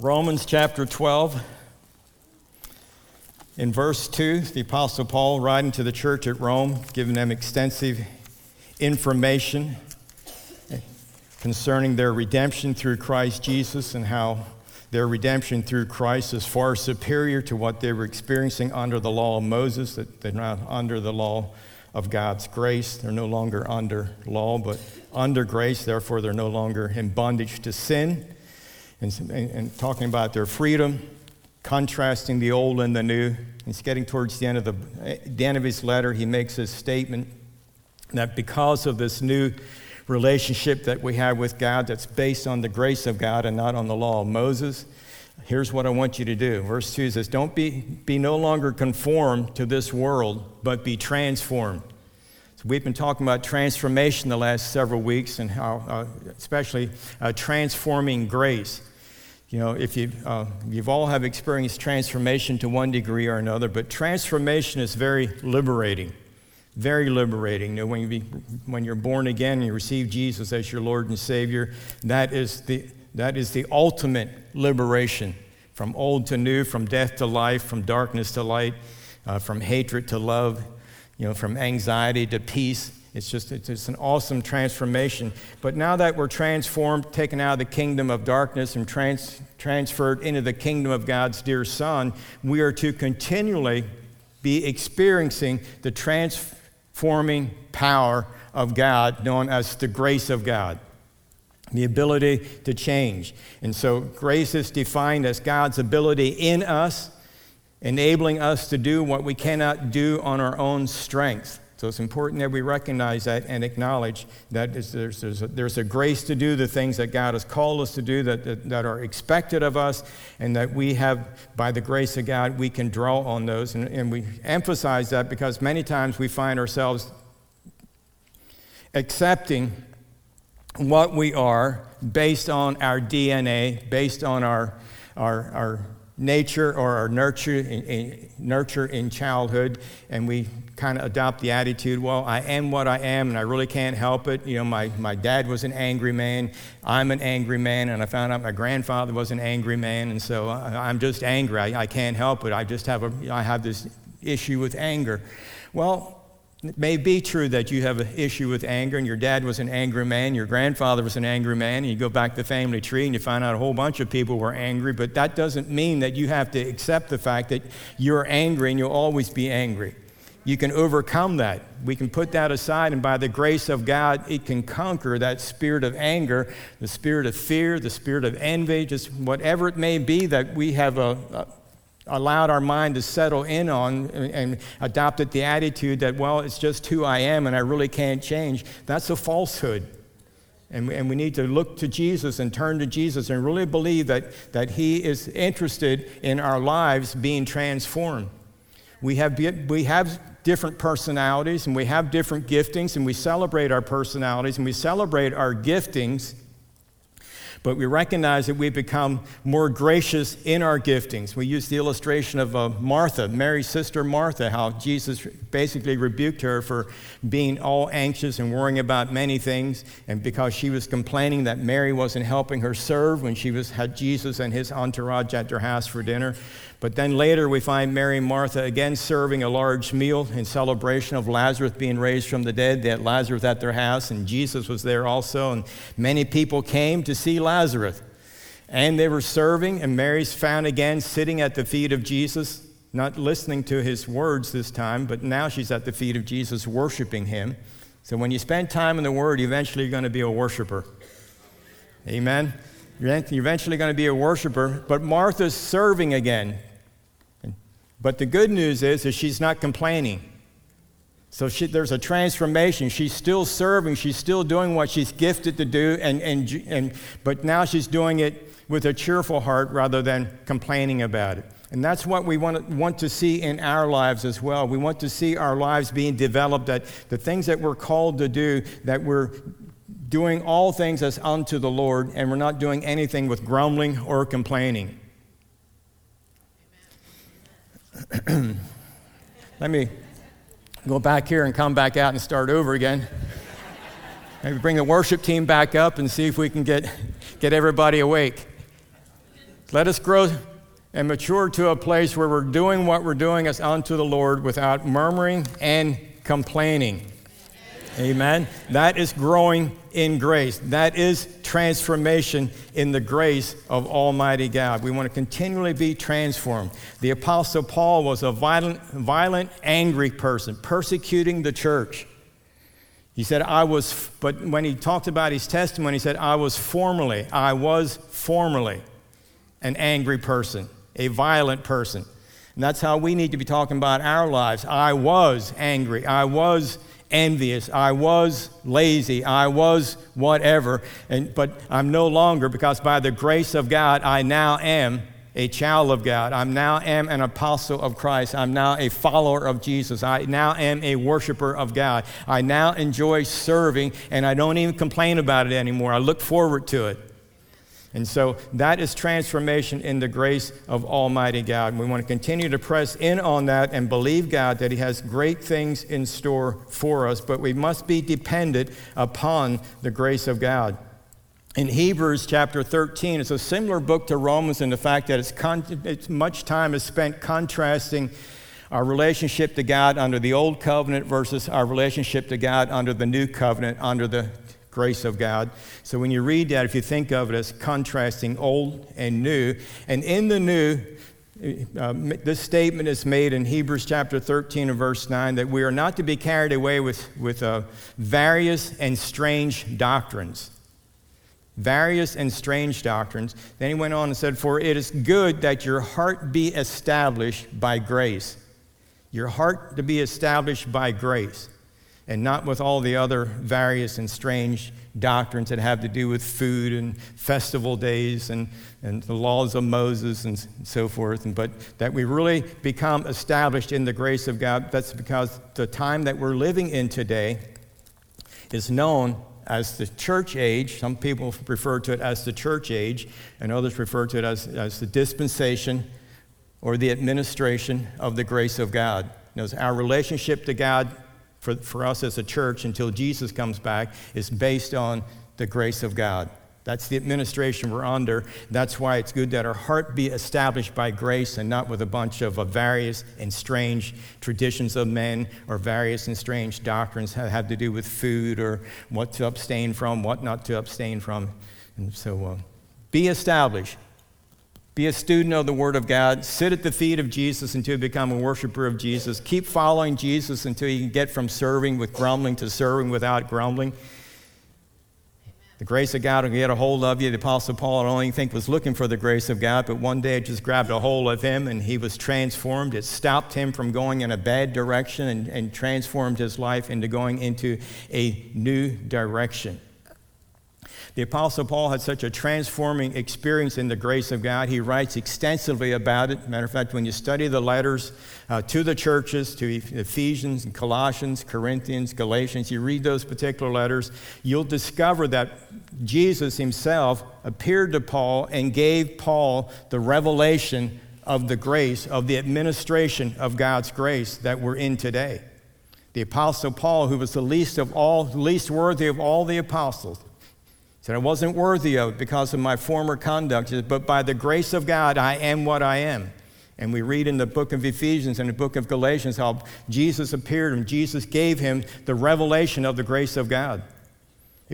Romans chapter 12. In verse 2, the Apostle Paul, writing to the church at Rome, giving them extensive information concerning their redemption through Christ Jesus and how their redemption through Christ is far superior to what they were experiencing under the law of Moses, that they're not under the law of God's grace. They're no longer under law, but under grace. Therefore, they're no longer in bondage to sin and, and, talking about their freedom, contrasting the old and the new. He's getting towards the end of the, the end of his letter. He makes a statement that because of this new relationship that we have with God that's based on the grace of God and not on the law of Moses, here's what I want you to do. Verse 2 says, Don't be, be no longer conformed to this world, but be transformed. We've been talking about transformation the last several weeks and how, uh, especially uh, transforming grace. You know, if you, uh, you've all have experienced transformation to one degree or another, but transformation is very liberating, very liberating. You know, when, you be, when you're born again and you receive Jesus as your Lord and Savior, that is the, that is the ultimate liberation from old to new, from death to life, from darkness to light, uh, from hatred to love, you know, from anxiety to peace. It's just it's, it's an awesome transformation. But now that we're transformed, taken out of the kingdom of darkness and trans, transferred into the kingdom of God's dear Son, we are to continually be experiencing the transforming power of God, known as the grace of God the ability to change. And so, grace is defined as God's ability in us, enabling us to do what we cannot do on our own strength. So it's important that we recognize that and acknowledge that there's, there's, a, there's, a, grace to do the things that God has called us to do that, that, that, are expected of us, and that we have, by the grace of God, we can draw on those. And, and we emphasize that because many times we find ourselves accepting what we are based on our DNA, based on our, our, our nature or our nurture in, nurture in childhood, and we kind of adopt the attitude, well, I am what I am, and I really can't help it. You know, my, my dad was an angry man, I'm an angry man, and I found out my grandfather was an angry man, and so I, am just angry. I, I can't help it. I just have, a, I have this issue with anger. Well, it may be true that you have an issue with anger, and your dad was an angry man, your grandfather was an angry man, and you go back the family tree and you find out a whole bunch of people were angry, but that doesn't mean that you have to accept the fact that you're angry and you'll always be angry. You can overcome that. We can put that aside, and by the grace of God, it can conquer that spirit of anger, the spirit of fear, the spirit of envy, just whatever it may be that we have a, a allowed our mind to settle in on and adopted the attitude that, well, it's just who I am and I really can't change, that's a falsehood. And we, and we need to look to Jesus and turn to Jesus and really believe that, that He is interested in our lives being transformed. We have, we have different personalities and we have different giftings and we celebrate our personalities and we celebrate our giftings but we recognize that we become more gracious in our giftings. We use the illustration of uh, Martha, Mary's sister Martha, how Jesus basically rebuked her for being all anxious and worrying about many things, and because she was complaining that Mary wasn't helping her serve when she was, had Jesus and his entourage at their house for dinner. But then later we find Mary and Martha again serving a large meal in celebration of Lazarus being raised from the dead. They had Lazarus at their house, and Jesus was there also. And many people came to see Lazarus. And they were serving, and Mary's found again sitting at the feet of Jesus, not listening to his words this time, but now she's at the feet of Jesus, worshiping him. So when you spend time in the Word, eventually you're going to be a worshiper. Amen. You're eventually going to be a worshiper, but Martha's serving again. But the good news is, is she's not complaining. So she, there's a transformation. She's still serving. She's still doing what she's gifted to do, and, and, and, but now she's doing it with a cheerful heart rather than complaining about it. And that's what we want want to see in our lives as well. We want to see our lives being developed, that the things that we're called to do, that we're doing all things as unto the Lord, and we're not doing anything with grumbling or complaining. Let me go back here and come back out and start over again. Maybe bring the worship team back up and see if we can get, get everybody awake. Let us grow and mature to a place where we're doing what we're doing as unto the Lord without murmuring and complaining. Amen. That is growing in grace. That is transformation in the grace of Almighty God. We want to continually be transformed. The Apostle Paul was a violent, violent, angry person, persecuting the church. He said, I was, but when he talked about his testimony, he said, I was formerly, I was formerly an angry person, a violent person. And that's how we need to be talking about our lives. I was angry. I was envious. I was lazy. I was whatever. And, but I'm no longer because by the grace of God, I now am a child of God. I now am an apostle of Christ. I'm now a follower of Jesus. I now am a worshiper of God. I now enjoy serving and I don't even complain about it anymore. I look forward to it. And so that is transformation in the grace of Almighty God. We want to continue to press in on that and believe God that He has great things in store for us, but we must be dependent upon the grace of God. In Hebrews chapter 13, it's a similar book to Romans in the fact that it's, con- it's much time is spent contrasting our relationship to God under the old covenant versus our relationship to God under the new covenant, under the grace of God. So when you read that, if you think of it as contrasting old and new, and in the new, uh, this statement is made in Hebrews chapter 13 and verse 9 that we are not to be carried away with, with uh, various and strange doctrines. Various and strange doctrines. Then he went on and said, For it is good that your heart be established by grace. Your heart to be established by grace and not with all the other various and strange doctrines that have to do with food and festival days and, and the laws of Moses and so forth, but that we really become established in the grace of God. That's because the time that we're living in today is known as the church age. Some people refer to it as the church age, and others refer to it as, as the dispensation or the administration of the grace of God. Knows our relationship to God for, for us as a church until Jesus comes back is based on the grace of God. That's the administration we're under. That's why it's good that our heart be established by grace and not with a bunch of uh, various and strange traditions of men or various and strange doctrines that have to do with food or what to abstain from, what not to abstain from. And so uh, be established. Be a student of the Word of God. Sit at the feet of Jesus until you become a worshiper of Jesus. Keep following Jesus until you can get from serving with grumbling to serving without grumbling. The grace of God will get a hold of you. The Apostle Paul, I don't even think, was looking for the grace of God, but one day it just grabbed a hold of him and he was transformed. It stopped him from going in a bad direction and, and transformed his life into going into a new direction. The Apostle Paul had such a transforming experience in the grace of God. He writes extensively about it. Matter of fact, when you study the letters uh, to the churches, to Ephesians and Colossians, Corinthians, Galatians, you read those particular letters, you'll discover that Jesus himself appeared to Paul and gave Paul the revelation of the grace, of the administration of God's grace that we're in today. The Apostle Paul, who was the least of all, least worthy of all the apostles, said, I wasn't worthy of it because of my former conduct, but by the grace of God, I am what I am. And we read in the book of Ephesians and the book of Galatians how Jesus appeared and Jesus gave him the revelation of the grace of God.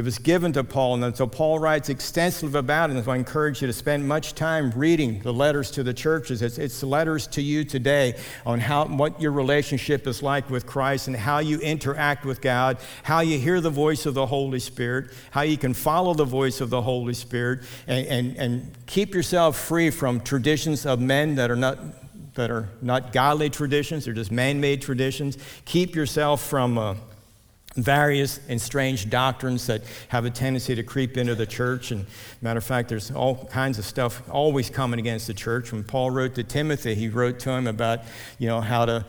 It was given to Paul, and so Paul writes extensively about it. And so I encourage you to spend much time reading the letters to the churches. It's, it's letters to you today on how, what your relationship is like with Christ and how you interact with God, how you hear the voice of the Holy Spirit, how you can follow the voice of the Holy Spirit, and, and, and keep yourself free from traditions of men that are not that are not godly traditions, they're just man made traditions. Keep yourself from. Uh, various and strange doctrines that have a tendency to creep into the church. And matter of fact, there's all kinds of stuff always coming against the church. When Paul wrote to Timothy, he wrote to him about, you know, how to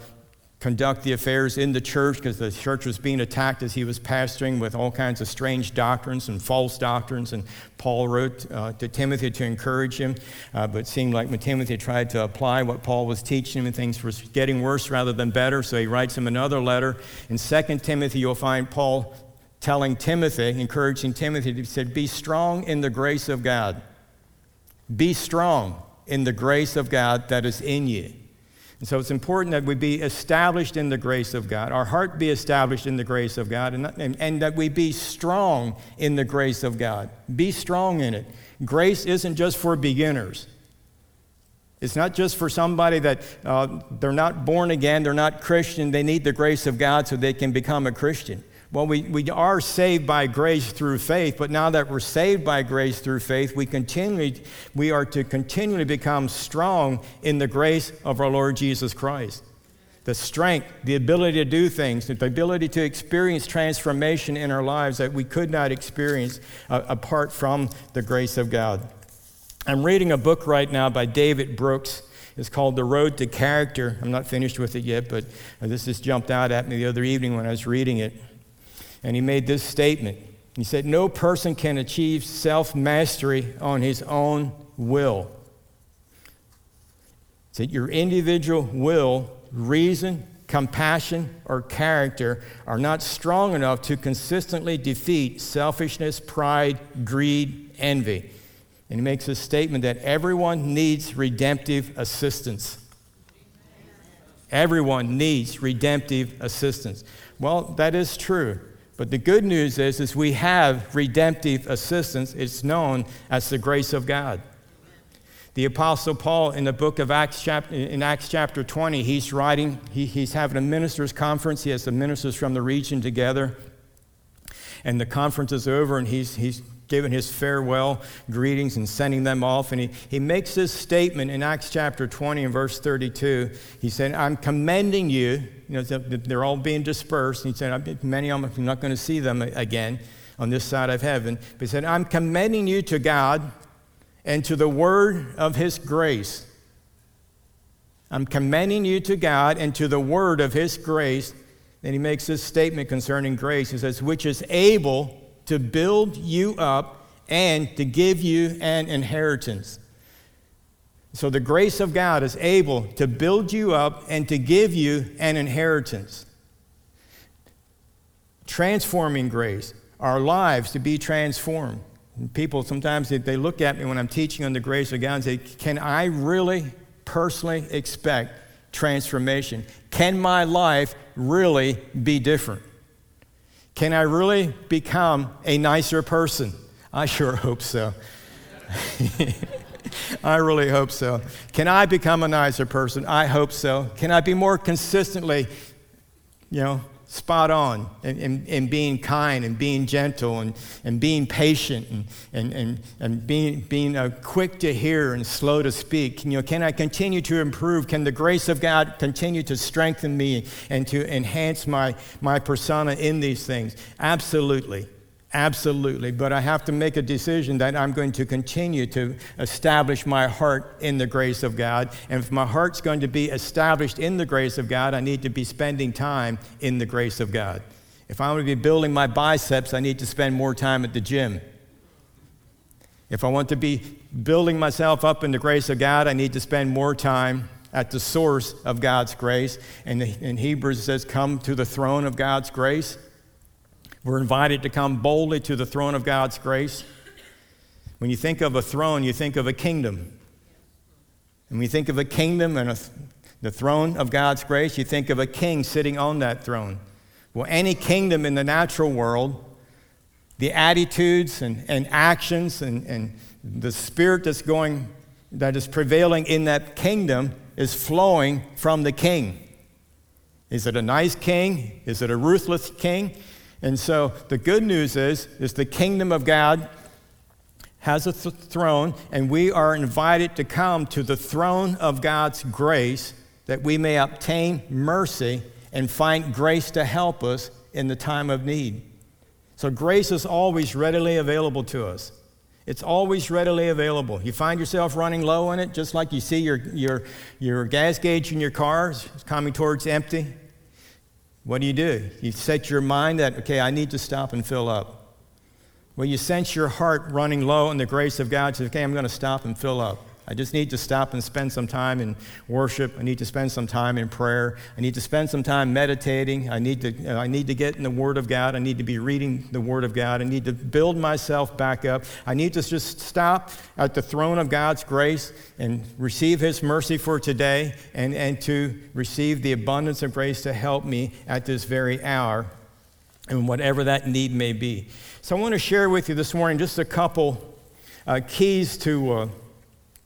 conduct the affairs in the church because the church was being attacked as he was pastoring with all kinds of strange doctrines and false doctrines. And Paul wrote uh, to Timothy to encourage him, uh, but it seemed like Timothy tried to apply what Paul was teaching him, and things were getting worse rather than better. So he writes him another letter. In 2 Timothy, you'll find Paul telling Timothy, encouraging Timothy, he said, Be strong in the grace of God. Be strong. in the grace of God that is in you. And so it's important that we be established in the grace of God, our heart be established in the grace of God, and, and, and, that we be strong in the grace of God. Be strong in it. Grace isn't just for beginners. It's not just for somebody that uh, they're not born again, they're not Christian, they need the grace of God so they can become a Christian. Well, we, we are saved by grace through faith, but now that we're saved by grace through faith, we continually we are to continually become strong in the grace of our Lord Jesus Christ. The strength, the ability to do things, the ability to experience transformation in our lives that we could not experience uh, apart from the grace of God. I'm reading a book right now by David Brooks. It's called The Road to Character. I'm not finished with it yet, but this just jumped out at me the other evening when I was reading it and he made this statement. He said, No person can achieve self mastery on his own will. He said, Your individual will, reason, compassion, or character are not strong enough to consistently defeat selfishness, pride, greed, envy. And he makes a statement that everyone needs redemptive assistance. Everyone needs redemptive assistance. Well, that is true. But the good news is, is we have redemptive assistance. It's known as the grace of God. The Apostle Paul in the book of Acts, chapter, in Acts chapter 20, he's writing, he, he's having a ministers' conference. He has the ministers from the region together. And the conference is over, and he's, he's giving his farewell greetings and sending them off. And he, he makes this statement in Acts chapter 20 and verse 32. He said, I'm commending you. You know, they're all being dispersed. He said, many of them, I'm not going to see them again on this side of heaven. But he said, I'm commending you to God and to the word of his grace. I'm commending you to God and to the word of his grace. Then he makes this statement concerning grace. He says, which is able to build you up and to give you an inheritance. So the grace of God is able to build you up and to give you an inheritance. Transforming grace, our lives to be transformed. And people sometimes they, they look at me when I'm teaching on the grace of God and say, Can I really personally expect transformation? Can my life really be different? Can I really become a nicer person? I sure hope so. I really hope so. Can I become a nicer person? I hope so. Can I be more consistently, you know, spot on in, in, in, being kind and being gentle and, and being patient and, and, and, and being, being uh, quick to hear and slow to speak. You know, can I continue to improve? Can the grace of God continue to strengthen me and to enhance my, my persona in these things? Absolutely. Absolutely. But I have to make a decision that I'm going to continue to establish my heart in the grace of God. And if my heart's going to be established in the grace of God, I need to be spending time in the grace of God. If I want to be building my biceps, I need to spend more time at the gym. If I want to be building myself up in the grace of God, I need to spend more time at the source of God's grace. And in Hebrews it says, Come to the throne of God's grace. We're invited to come boldly to the throne of God's grace. When you think of a throne, you think of a kingdom. And when you think of a kingdom and a, the throne of God's grace, you think of a king sitting on that throne. Well, any kingdom in the natural world, the attitudes and, and actions and, and the spirit that's going, that is prevailing in that kingdom is flowing from the king. Is it a nice king? Is it a ruthless king? And so the good news is, is the kingdom of God has a th- throne, and we are invited to come to the throne of God's grace that we may obtain mercy and find grace to help us in the time of need. So grace is always readily available to us. It's always readily available. You find yourself running low on it, just like you see your, your, your gas gauge in your car is coming towards empty. What do you do? You set your mind that, okay, I need to stop and fill up. Well, you sense your heart running low in the grace of God, say, okay, I'm going to stop and fill up. I just need to stop and spend some time in worship. I need to spend some time in prayer. I need to spend some time meditating. I need to, I need to get in the Word of God. I need to be reading the Word of God. I need to build myself back up. I need to just stop at the throne of God's grace and receive His mercy for today and, and to receive the abundance of grace to help me at this very hour and whatever that need may be. So I want to share with you this morning just a couple uh, keys to, uh,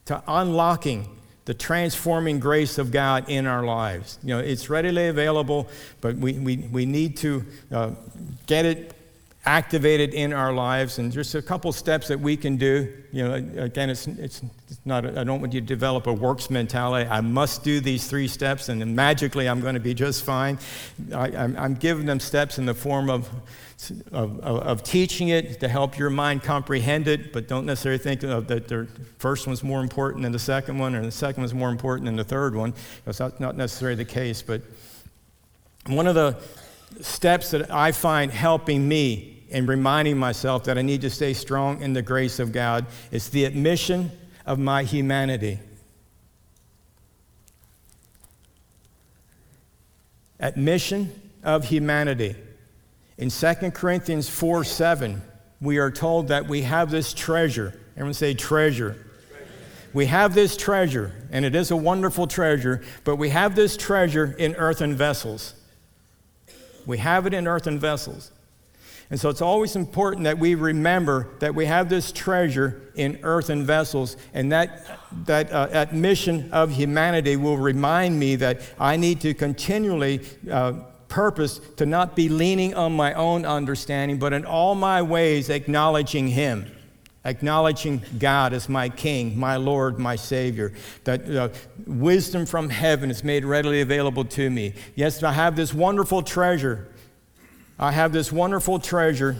to unlocking the transforming grace of God in our lives. You know, it's readily available, but we, we, we need to uh, get it activated in our lives. And just a couple steps that we can do. You know, again, it's, it's not, I don't want you to develop a works mentality. I must do these three steps, and then magically I'm going to be just fine. I, I'm, I'm giving them steps in the form of of, of, teaching it to help your mind comprehend it, but don't necessarily think that the first one's more important than the second one, or the second one's more important than the third one. That's not necessarily the case. But one of the steps that I find helping me in reminding myself that I need to stay strong in the grace of God is the admission of my humanity. Admission of humanity. In 2 Corinthians 4 7, we are told that we have this treasure. Everyone say treasure. We have this treasure, and it is a wonderful treasure, but we have this treasure in earthen vessels. We have it in earthen vessels. And so it's always important that we remember that we have this treasure in earthen vessels, and that, that uh, admission of humanity will remind me that I need to continually uh, purpose to not be leaning on my own understanding, but in all my ways acknowledging Him, acknowledging God as my King, my Lord, my Savior. That uh, wisdom from heaven is made readily available to me. Yes, I have this wonderful treasure. I have this wonderful treasure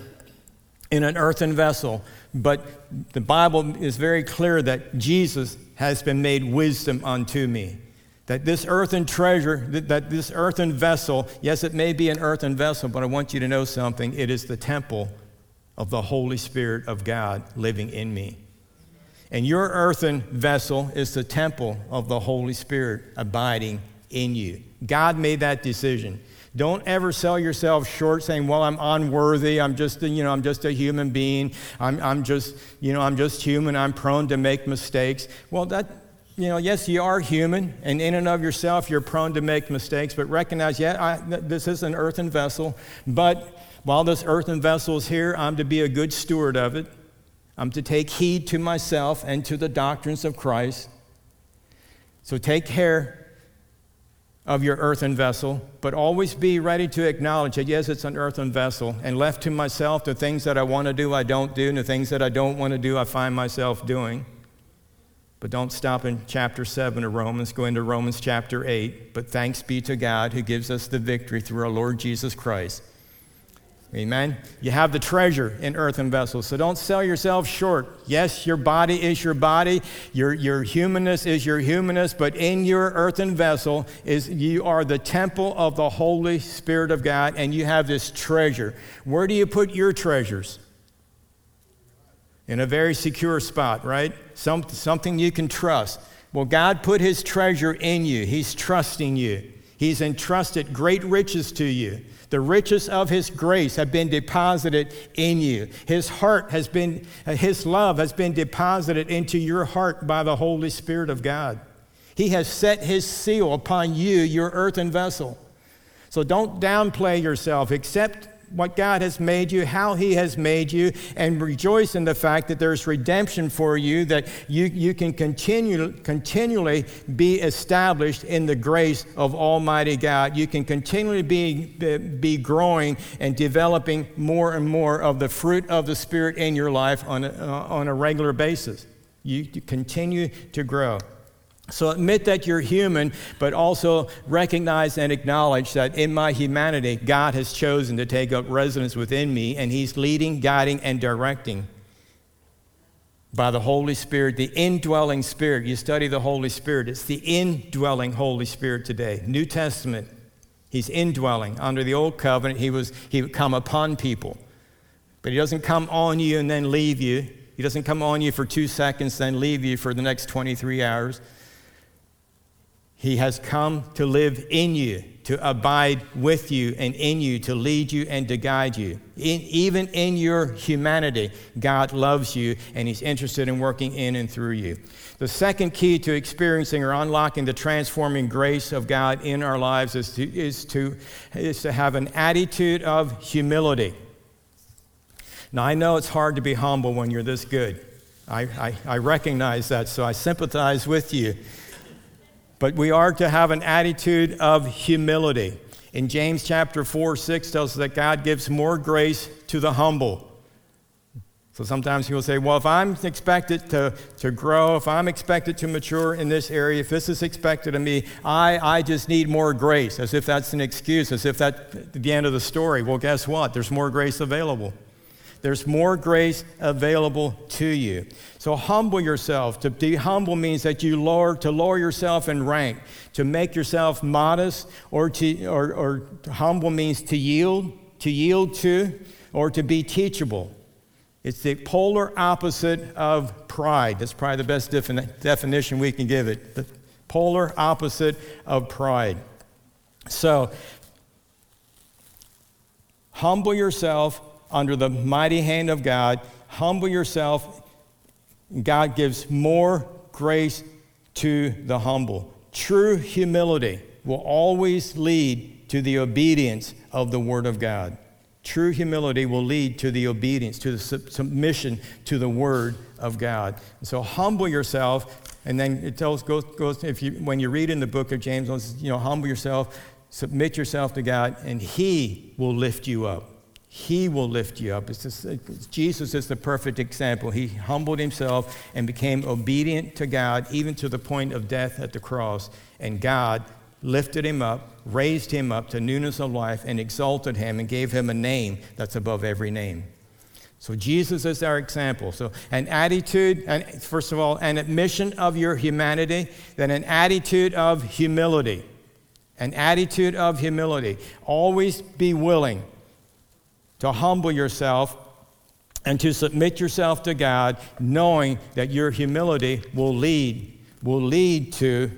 in an earthen vessel, but the Bible is very clear that Jesus has been made wisdom unto me. That this earthen treasure, that, this earthen vessel, yes, it may be an earthen vessel, but I want you to know something. It is the temple of the Holy Spirit of God living in me. And your earthen vessel is the temple of the Holy Spirit abiding in you. God made that decision. Don't ever sell yourself short saying, well, I'm unworthy. I'm just, a, you know, I'm just a human being. I'm, I'm just, you know, I'm just human. I'm prone to make mistakes. Well, that, you know, yes, you are human, and in and of yourself, you're prone to make mistakes, but recognize, yeah, I, this is an earthen vessel, but while this earthen vessel is here, I'm to be a good steward of it. I'm to take heed to myself and to the doctrines of Christ. So take care of your earthen vessel, but always be ready to acknowledge that, yes, it's an earthen vessel. And left to myself, the things that I want to do, I don't do, and the things that I don't want to do, I find myself doing. But don't stop in chapter 7 of Romans, go into Romans chapter 8. But thanks be to God who gives us the victory through our Lord Jesus Christ. Amen. You have the treasure in earthen vessels, so don't sell yourself short. Yes, your body is your body, your, your humanness is your humanness, but in your earthen vessel is you are the temple of the Holy Spirit of God, and you have this treasure. Where do you put your treasures? in a very secure spot, right? Some, something you can trust. Well, God put his treasure in you, he's trusting you. He's entrusted great riches to you. The riches of his grace have been deposited in you. His heart has been, uh, his love has been deposited into your heart by the Holy Spirit of God. He has set his seal upon you, your earthen vessel. So don't downplay yourself. Accept what God has made you, how He has made you, and rejoice in the fact that there's redemption for you, that you, you can continue, continually be established in the grace of Almighty God. You can continually be, be growing and developing more and more of the fruit of the Spirit in your life on a, uh, on a regular basis. You, you continue to grow. So admit that you're human, but also recognize and acknowledge that in my humanity, God has chosen to take up residence within me, and He's leading, guiding, and directing by the Holy Spirit, the indwelling Spirit. You study the Holy Spirit, it's the indwelling Holy Spirit today. New Testament, He's indwelling. Under the Old Covenant, He, was, he would come upon people, but He doesn't come on you and then leave you. He doesn't come on you for two seconds, then leave you for the next 23 hours. He has come to live in you, to abide with you and in you, to lead you and to guide you. In, even in your humanity, God loves you and He's interested in working in and through you. The second key to experiencing or unlocking the transforming grace of God in our lives is to, is to, is to have an attitude of humility. Now, I know it's hard to be humble when you're this good. I, I, I recognize that, so I sympathize with you. But we are to have an attitude of humility. In James chapter 4, 6 tells us that God gives more grace to the humble. So sometimes people say, well, if I'm expected to, to grow, if I'm expected to mature in this area, if this is expected of me, I, I just need more grace, as if that's an excuse, as if that's the end of the story. Well, guess what? There's more grace available. There's more grace available to you. So humble yourself. To be humble means that you lower to lower yourself in rank, to make yourself modest, or to or, or humble means to yield, to yield to, or to be teachable. It's the polar opposite of pride. That's probably the best defini- definition we can give it. The polar opposite of pride. So, humble yourself under the mighty hand of God. Humble yourself. God gives more grace to the humble. True humility will always lead to the obedience of the Word of God. True humility will lead to the obedience, to the submission to the Word of God. so humble yourself, and then it tells, goes, goes if you, when you read in the book of James, you know, humble yourself, submit yourself to God, and He will lift you up. He will lift you up. Just, Jesus is the perfect example. He humbled himself and became obedient to God, even to the point of death at the cross. And God lifted him up, raised him up to newness of life, and exalted him and gave him a name that's above every name. So Jesus is our example. So an attitude, and first of all, an admission of your humanity, then an attitude of humility. An attitude of humility. Always be willing to humble yourself and to submit yourself to God, knowing that your humility will lead, will lead to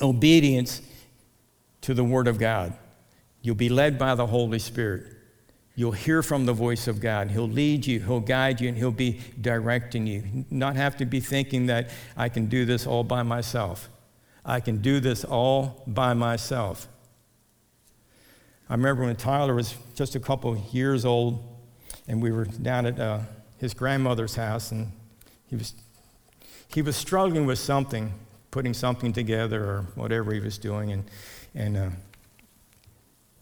obedience to the Word of God. You'll be led by the Holy Spirit. You'll hear from the voice of God. He'll lead you, He'll guide you, and He'll be directing you. Not have to be thinking that I can do this all by myself. I can do this all by myself. I remember when Tyler was just a couple years old, and we were down at uh, his grandmother's house, and he was, he was struggling with something, putting something together or whatever he was doing, and, and uh,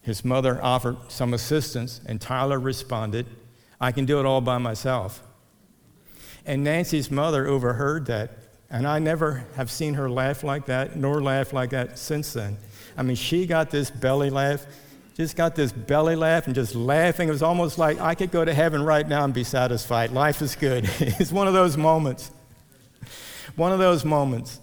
his mother offered some assistance, and Tyler responded, I can do it all by myself. And Nancy's mother overheard that, and I never have seen her laugh like that, nor laugh like that since then. I mean, she got this belly laugh just got this belly laugh and just laughing. It was almost like I could go to heaven right now and be satisfied. Life is good. it's one of those moments. One of those moments.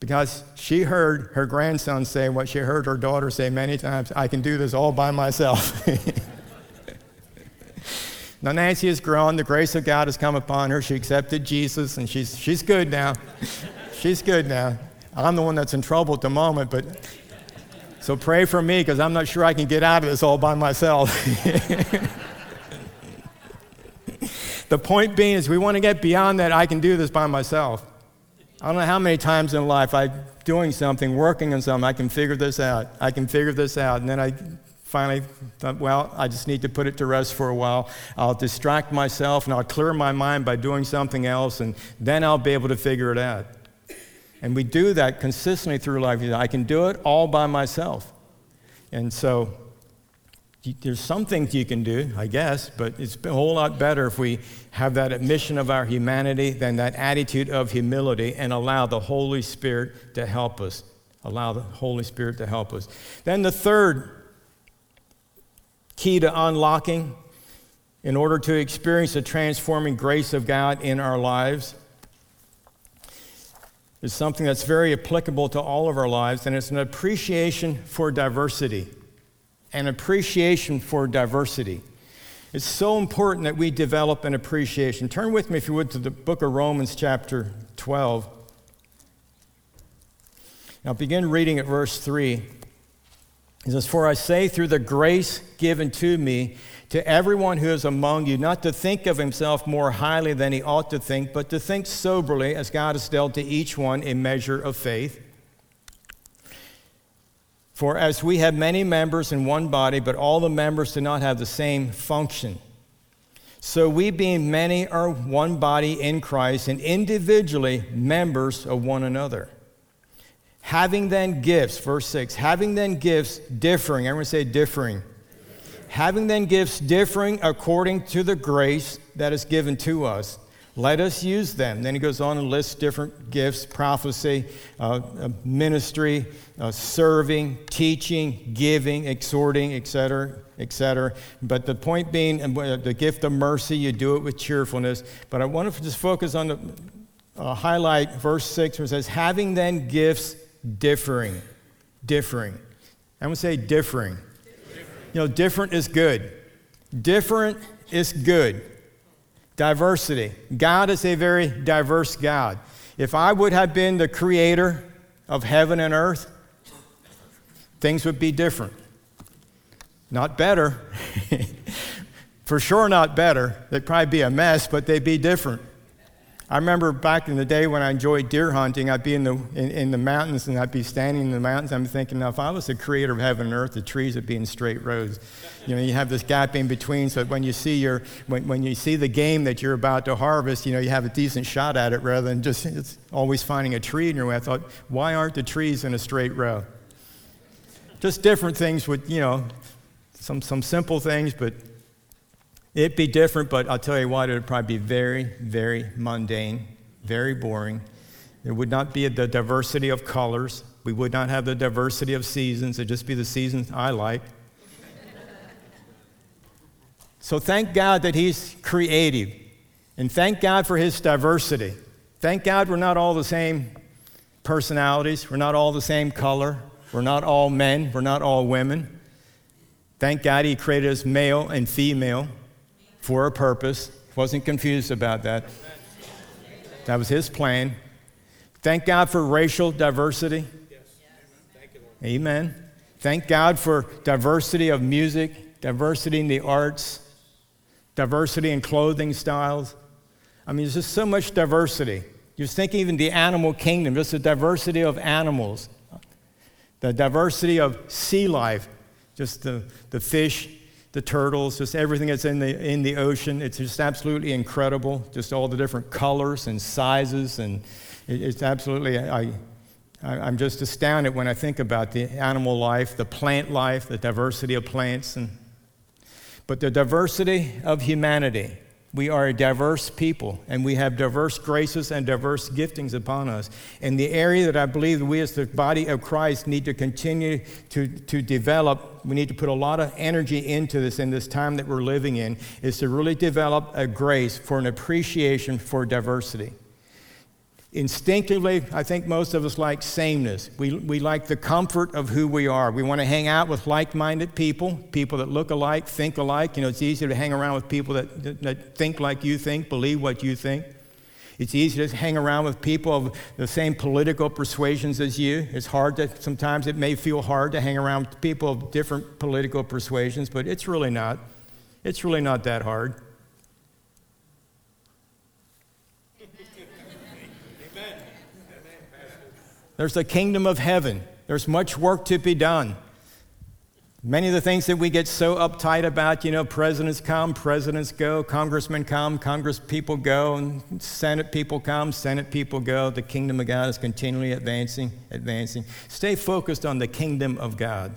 Because she heard her grandson say what she heard her daughter say many times I can do this all by myself. now, Nancy has grown. The grace of God has come upon her. She accepted Jesus, and she's, she's good now. she's good now. I'm the one that's in trouble at the moment, but so pray for me because I'm not sure I can get out of this all by myself. the point being is we want to get beyond that I can do this by myself. I don't know how many times in life I'm doing something, working on something, I can figure this out. I can figure this out. And then I finally thought, well, I just need to put it to rest for a while. I'll distract myself and I'll clear my mind by doing something else, and then I'll be able to figure it out. And we do that consistently through life. I can do it all by myself. And so there's some things you can do, I guess, but it's a whole lot better if we have that admission of our humanity than that attitude of humility and allow the Holy Spirit to help us. Allow the Holy Spirit to help us. Then the third key to unlocking in order to experience the transforming grace of God in our lives is something that's very applicable to all of our lives, and it's an appreciation for diversity. An appreciation for diversity. It's so important that we develop an appreciation. Turn with me, if you would, to the book of Romans, chapter 12. Now, begin reading at verse 3. He says, For I say, through the grace given to me, to everyone who is among you, not to think of himself more highly than he ought to think, but to think soberly, as God has dealt to each one a measure of faith. For as we have many members in one body, but all the members do not have the same function, so we, being many, are one body in Christ and individually members of one another. Having then gifts, verse 6, having then gifts differing, everyone say differing. Having then gifts differing according to the grace that is given to us let us use them. Then he goes on and lists different gifts prophecy, uh, uh, ministry, uh, serving, teaching, giving, exhorting, etc., etc. But the point being, uh, the gift of mercy, you do it with cheerfulness. But I want to just focus on the uh, highlight verse 6 where it says, having then gifts differing. Differing. I'm going to say differing. You know, different is good. Different is good. Diversity. God is a very diverse God. If I would have been the creator of heaven and earth, things would be different. Not better. For sure, not better. They'd probably be a mess, but they'd be different. I remember back in the day when I enjoyed deer hunting, I'd be in the, in, in, the mountains and I'd be standing in the mountains. I'm thinking, now, if I was the creator of heaven and earth, the trees would be in straight rows. You know, you have this gap in between, so when you see, your, when, when you see the game that you're about to harvest, you know, you have a decent shot at it rather than just it's always finding a tree in your way. I thought, why aren't the trees in a straight row? Just different things with, you know, some, some simple things, but It'd be different, but I'll tell you what, it would probably be very, very mundane, very boring. There would not be the diversity of colors. We would not have the diversity of seasons. It'd just be the seasons I like. so thank God that He's creative. And thank God for His diversity. Thank God we're not all the same personalities. We're not all the same color. We're not all men. We're not all women. Thank God He created us male and female for a purpose. Wasn't confused about that. That was his plan. Thank God for racial diversity. Amen. Thank God for diversity of music, diversity in the arts, diversity in clothing styles. I mean, there's just so much diversity. Just think even the animal kingdom, just the diversity of animals, the diversity of sea life, just the, the fish, the turtles, just everything that's in the, in the ocean. It's just absolutely incredible, just all the different colors and sizes. And it, it's absolutely, I, I, am just astounded when I think about the animal life, the plant life, the diversity of plants. And, but the diversity of humanity. We are a diverse people, and we have diverse graces and diverse giftings upon us. And the area that I believe we as the body of Christ need to continue to, to develop, we need to put a lot of energy into this in this time that we're living in, is to really develop a grace for an appreciation for diversity. Instinctively, I think most of us like sameness. We, we like the comfort of who we are. We want to hang out with like minded people, people that look alike, think alike. You know, it's easier to hang around with people that, that, that think like you think, believe what you think. It's easy to hang around with people of the same political persuasions as you. It's hard to, sometimes it may feel hard to hang around with people of different political persuasions, but it's really not. It's really not that hard. There's the kingdom of heaven. There's much work to be done. Many of the things that we get so uptight about, you know, presidents come, presidents go, congressmen come, congress people go, and senate people come, senate people go. The kingdom of God is continually advancing, advancing. Stay focused on the kingdom of God.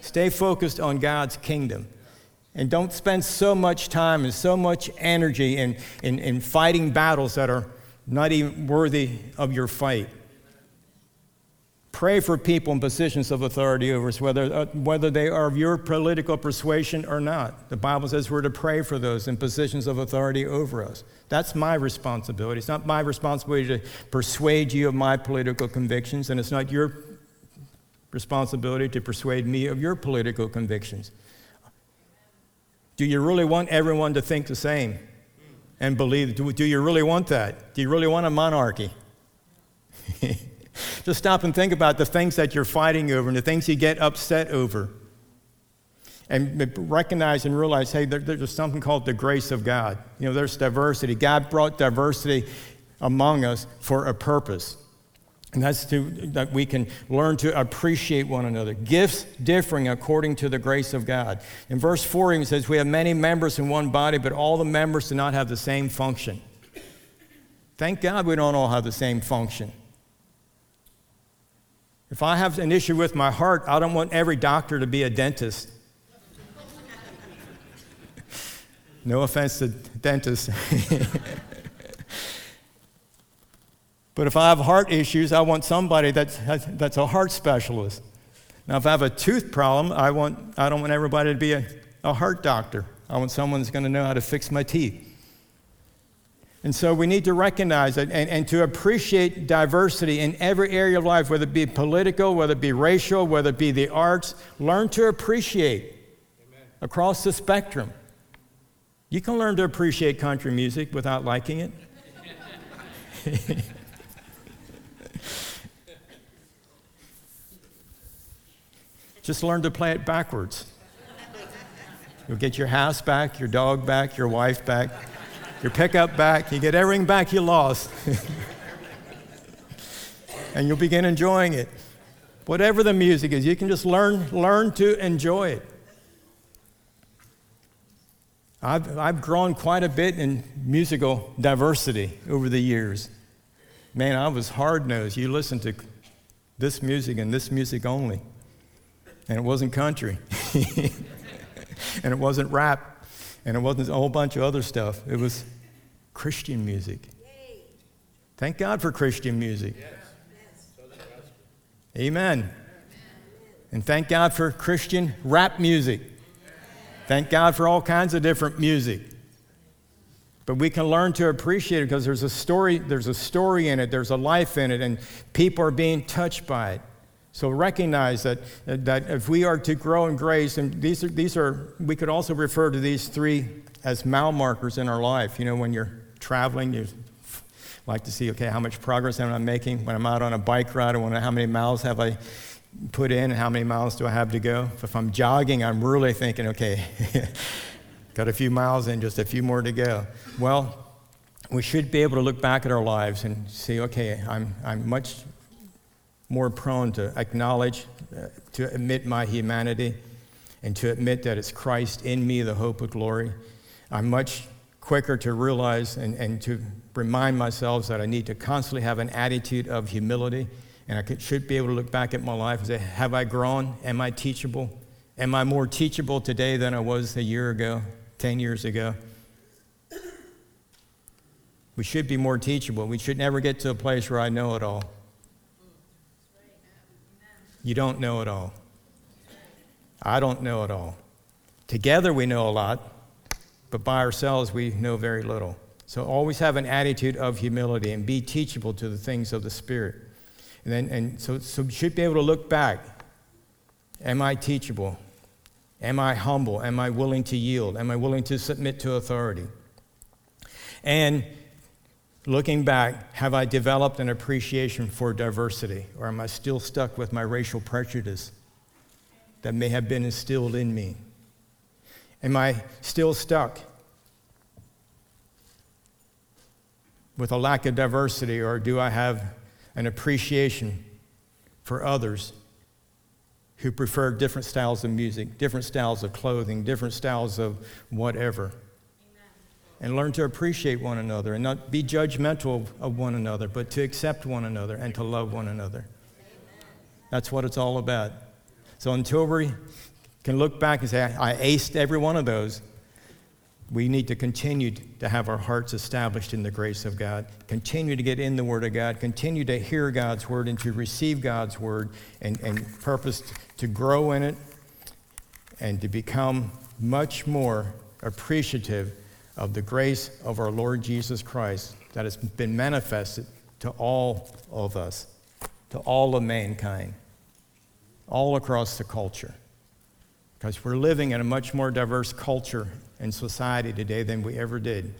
Stay focused on God's kingdom. And don't spend so much time and so much energy in, in, in fighting battles that are not even worthy of your fight. Pray for people in positions of authority over us, whether, uh, whether they are of your political persuasion or not. The Bible says we're to pray for those in positions of authority over us. That's my responsibility. It's not my responsibility to persuade you of my political convictions, and it's not your responsibility to persuade me of your political convictions. Do you really want everyone to think the same and believe? Do, do you really want that? Do you really want a monarchy? Just stop and think about the things that you're fighting over and the things you get upset over. And recognize and realize hey, there, there's something called the grace of God. You know, there's diversity. God brought diversity among us for a purpose. And that's to, that we can learn to appreciate one another. Gifts differing according to the grace of God. In verse 4, he says, We have many members in one body, but all the members do not have the same function. Thank God we don't all have the same function. If I have an issue with my heart, I don't want every doctor to be a dentist. no offense to dentists. but if I have heart issues, I want somebody that's, that's a heart specialist. Now, if I have a tooth problem, I, want, I don't want everybody to be a, a heart doctor. I want someone that's going to know how to fix my teeth. And so we need to recognize it and, and to appreciate diversity in every area of life, whether it be political, whether it be racial, whether it be the arts. Learn to appreciate Amen. across the spectrum. You can learn to appreciate country music without liking it. Just learn to play it backwards. You'll get your house back, your dog back, your wife back your pickup back, you get everything back you lost. and you'll begin enjoying it. Whatever the music is, you can just learn, learn to enjoy it. I've, I've grown quite a bit in musical diversity over the years. Man, I was hard nosed. You listen to this music and this music only. And it wasn't country. and it wasn't rap and it wasn't a whole bunch of other stuff. It was Christian music. Thank God for Christian music. Amen. And thank God for Christian rap music. Thank God for all kinds of different music. But we can learn to appreciate it because there's a story, there's a story in it, there's a life in it, and people are being touched by it. So recognize that, that if we are to grow in grace, and these are, these are, we could also refer to these three as mile markers in our life. You know, when you're traveling, you like to see, okay, how much progress am I making? When I'm out on a bike ride, I wonder how many miles have I put in and how many miles do I have to go? If I'm jogging, I'm really thinking, okay, got a few miles in, just a few more to go. Well, we should be able to look back at our lives and see, okay, I'm, I'm much more prone to acknowledge, uh, to admit my humanity, and to admit that it's Christ in me, the hope of glory. I'm much quicker to realize and, and to remind myself that I need to constantly have an attitude of humility. And I could, should be able to look back at my life and say, Have I grown? Am I teachable? Am I more teachable today than I was a year ago, 10 years ago? We should be more teachable. We should never get to a place where I know it all. You don't know it all. I don't know it all. Together we know a lot, but by ourselves we know very little. So always have an attitude of humility and be teachable to the things of the Spirit. And then and so, so you should be able to look back. Am I teachable? Am I humble? Am I willing to yield? Am I willing to submit to authority? And Looking back, have I developed an appreciation for diversity, or am I still stuck with my racial prejudice that may have been instilled in me? Am I still stuck with a lack of diversity, or do I have an appreciation for others who prefer different styles of music, different styles of clothing, different styles of whatever? And learn to appreciate one another and not be judgmental of one another, but to accept one another and to love one another. That's what it's all about. So until we can look back and say, I aced every one of those, we need to continue to have our hearts established in the grace of God, continue to get in the Word of God, continue to hear God's Word and to receive God's Word, and, and purpose to grow in it and to become much more appreciative of the grace of our Lord Jesus Christ that has been manifested to all of us, to all of mankind, all across the culture. Because we're living in a much more diverse culture and society today than we ever did.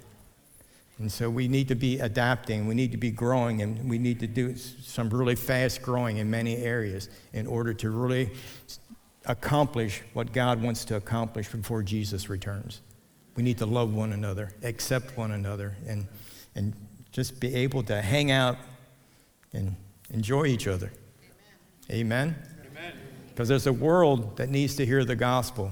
And so we need to be adapting, we need to be growing, and we need to do some really fast growing in many areas in order to really accomplish what God wants to accomplish before Jesus returns. We need to love one another, accept one another, and, and just be able to hang out and enjoy each other. Amen? Because there's a world that needs to hear the gospel.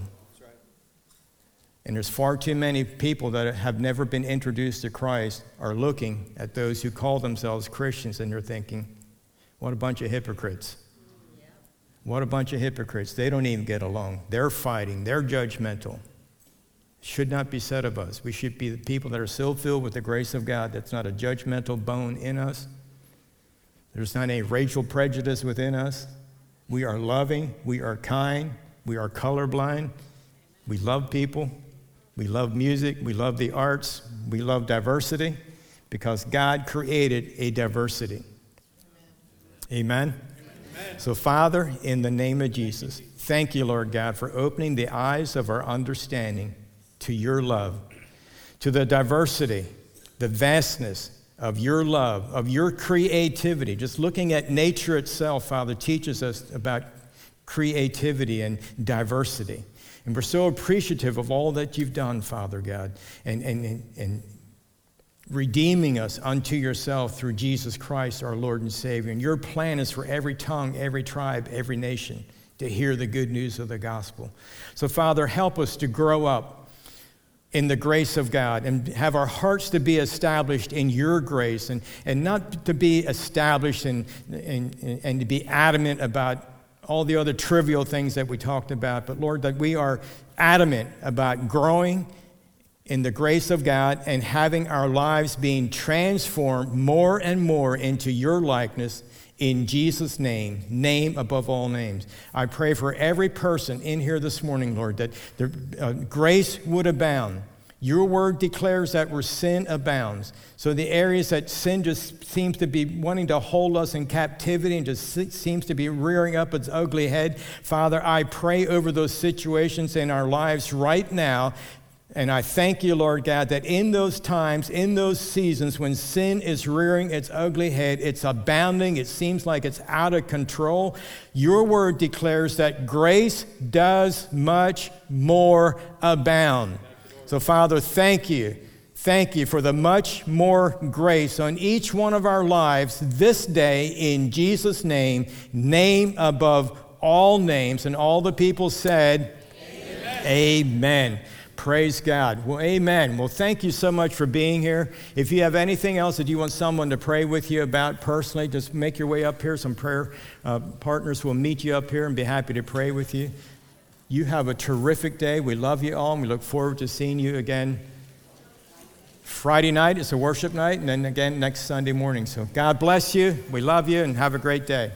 And there's far too many people that have never been introduced to Christ are looking at those who call themselves Christians and they're thinking, what a bunch of hypocrites. What a bunch of hypocrites. They don't even get along. They're fighting, they're judgmental. Should not be said of us. We should be the people that are so filled with the grace of God that's not a judgmental bone in us. There's not any racial prejudice within us. We are loving, we are kind, we are colorblind, we love people, we love music, we love the arts, we love diversity because God created a diversity. Amen. Amen. So, Father, in the name of Jesus, thank you, Lord God, for opening the eyes of our understanding to your love, to the diversity, the vastness of your love, of your creativity. Just looking at nature itself, Father, teaches us about creativity and diversity. And we're so appreciative of all that you've done, Father God, and, and, and, redeeming us unto yourself through Jesus Christ, our Lord and Savior. And your plan is for every tongue, every tribe, every nation to hear the good news of the gospel. So, Father, help us to grow up in the grace of God and have our hearts to be established in your grace and, and not to be established and, and, and to be adamant about all the other trivial things that we talked about, but Lord, that we are adamant about growing in the grace of God and having our lives being transformed more and more into your likeness in Jesus' name, name above all names. I pray for every person in here this morning, Lord, that the uh, grace would abound. Your word declares that where sin abounds. So the areas that sin just seems to be wanting to hold us in captivity and just seems to be rearing up its ugly head, Father, I pray over those situations in our lives right now and I thank you, Lord God, that in those times, in those seasons when sin is rearing its ugly head, it's abounding, it seems like it's out of control, your word declares that grace does much more abound. So, Father, thank you. Thank you for the much more grace on each one of our lives this day in Jesus' name, name above all names. And all the people said, Amen. Amen. Praise God. Well, amen. Well, thank you so much for being here. If you have anything else that you want someone to pray with you about personally, just make your way up here. Some prayer uh, partners will meet you up here and be happy to pray with you. You have a terrific day. We love you all, and we look forward to seeing you again Friday night. It's a worship night, and then again next Sunday morning. So God bless you. We love you, and have a great day.